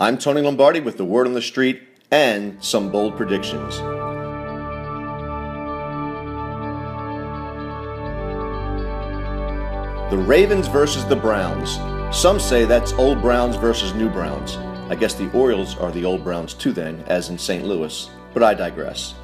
I'm Tony Lombardi with the word on the street and some bold predictions. The Ravens versus the Browns. Some say that's old Browns versus new Browns. I guess the Orioles are the old Browns too, then, as in St. Louis, but I digress.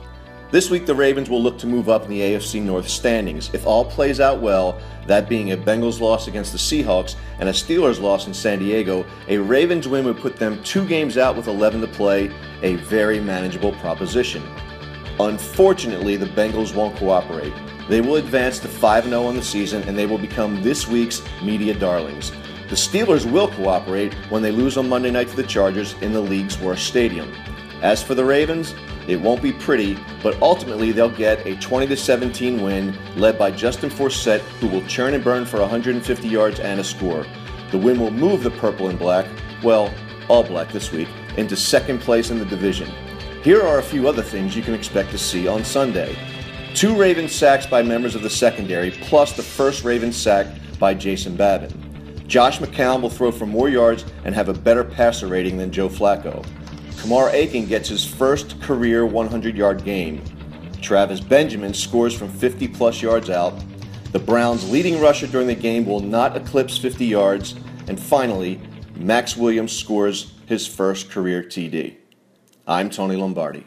This week, the Ravens will look to move up in the AFC North standings. If all plays out well, that being a Bengals loss against the Seahawks and a Steelers loss in San Diego, a Ravens win would put them two games out with 11 to play, a very manageable proposition. Unfortunately, the Bengals won't cooperate. They will advance to 5 0 on the season and they will become this week's media darlings. The Steelers will cooperate when they lose on Monday night to the Chargers in the league's worst stadium. As for the Ravens, it won't be pretty, but ultimately they'll get a 20 to 17 win led by Justin Forsett, who will churn and burn for 150 yards and a score. The win will move the purple and black, well, all black this week, into second place in the division. Here are a few other things you can expect to see on Sunday. Two Ravens sacks by members of the secondary, plus the first Ravens sack by Jason Babin. Josh McCown will throw for more yards and have a better passer rating than Joe Flacco. Kamar Aiken gets his first career 100 yard game. Travis Benjamin scores from 50 plus yards out. The Browns' leading rusher during the game will not eclipse 50 yards. And finally, Maxx Williams scores his first career TD. I'm Tony Lombardi.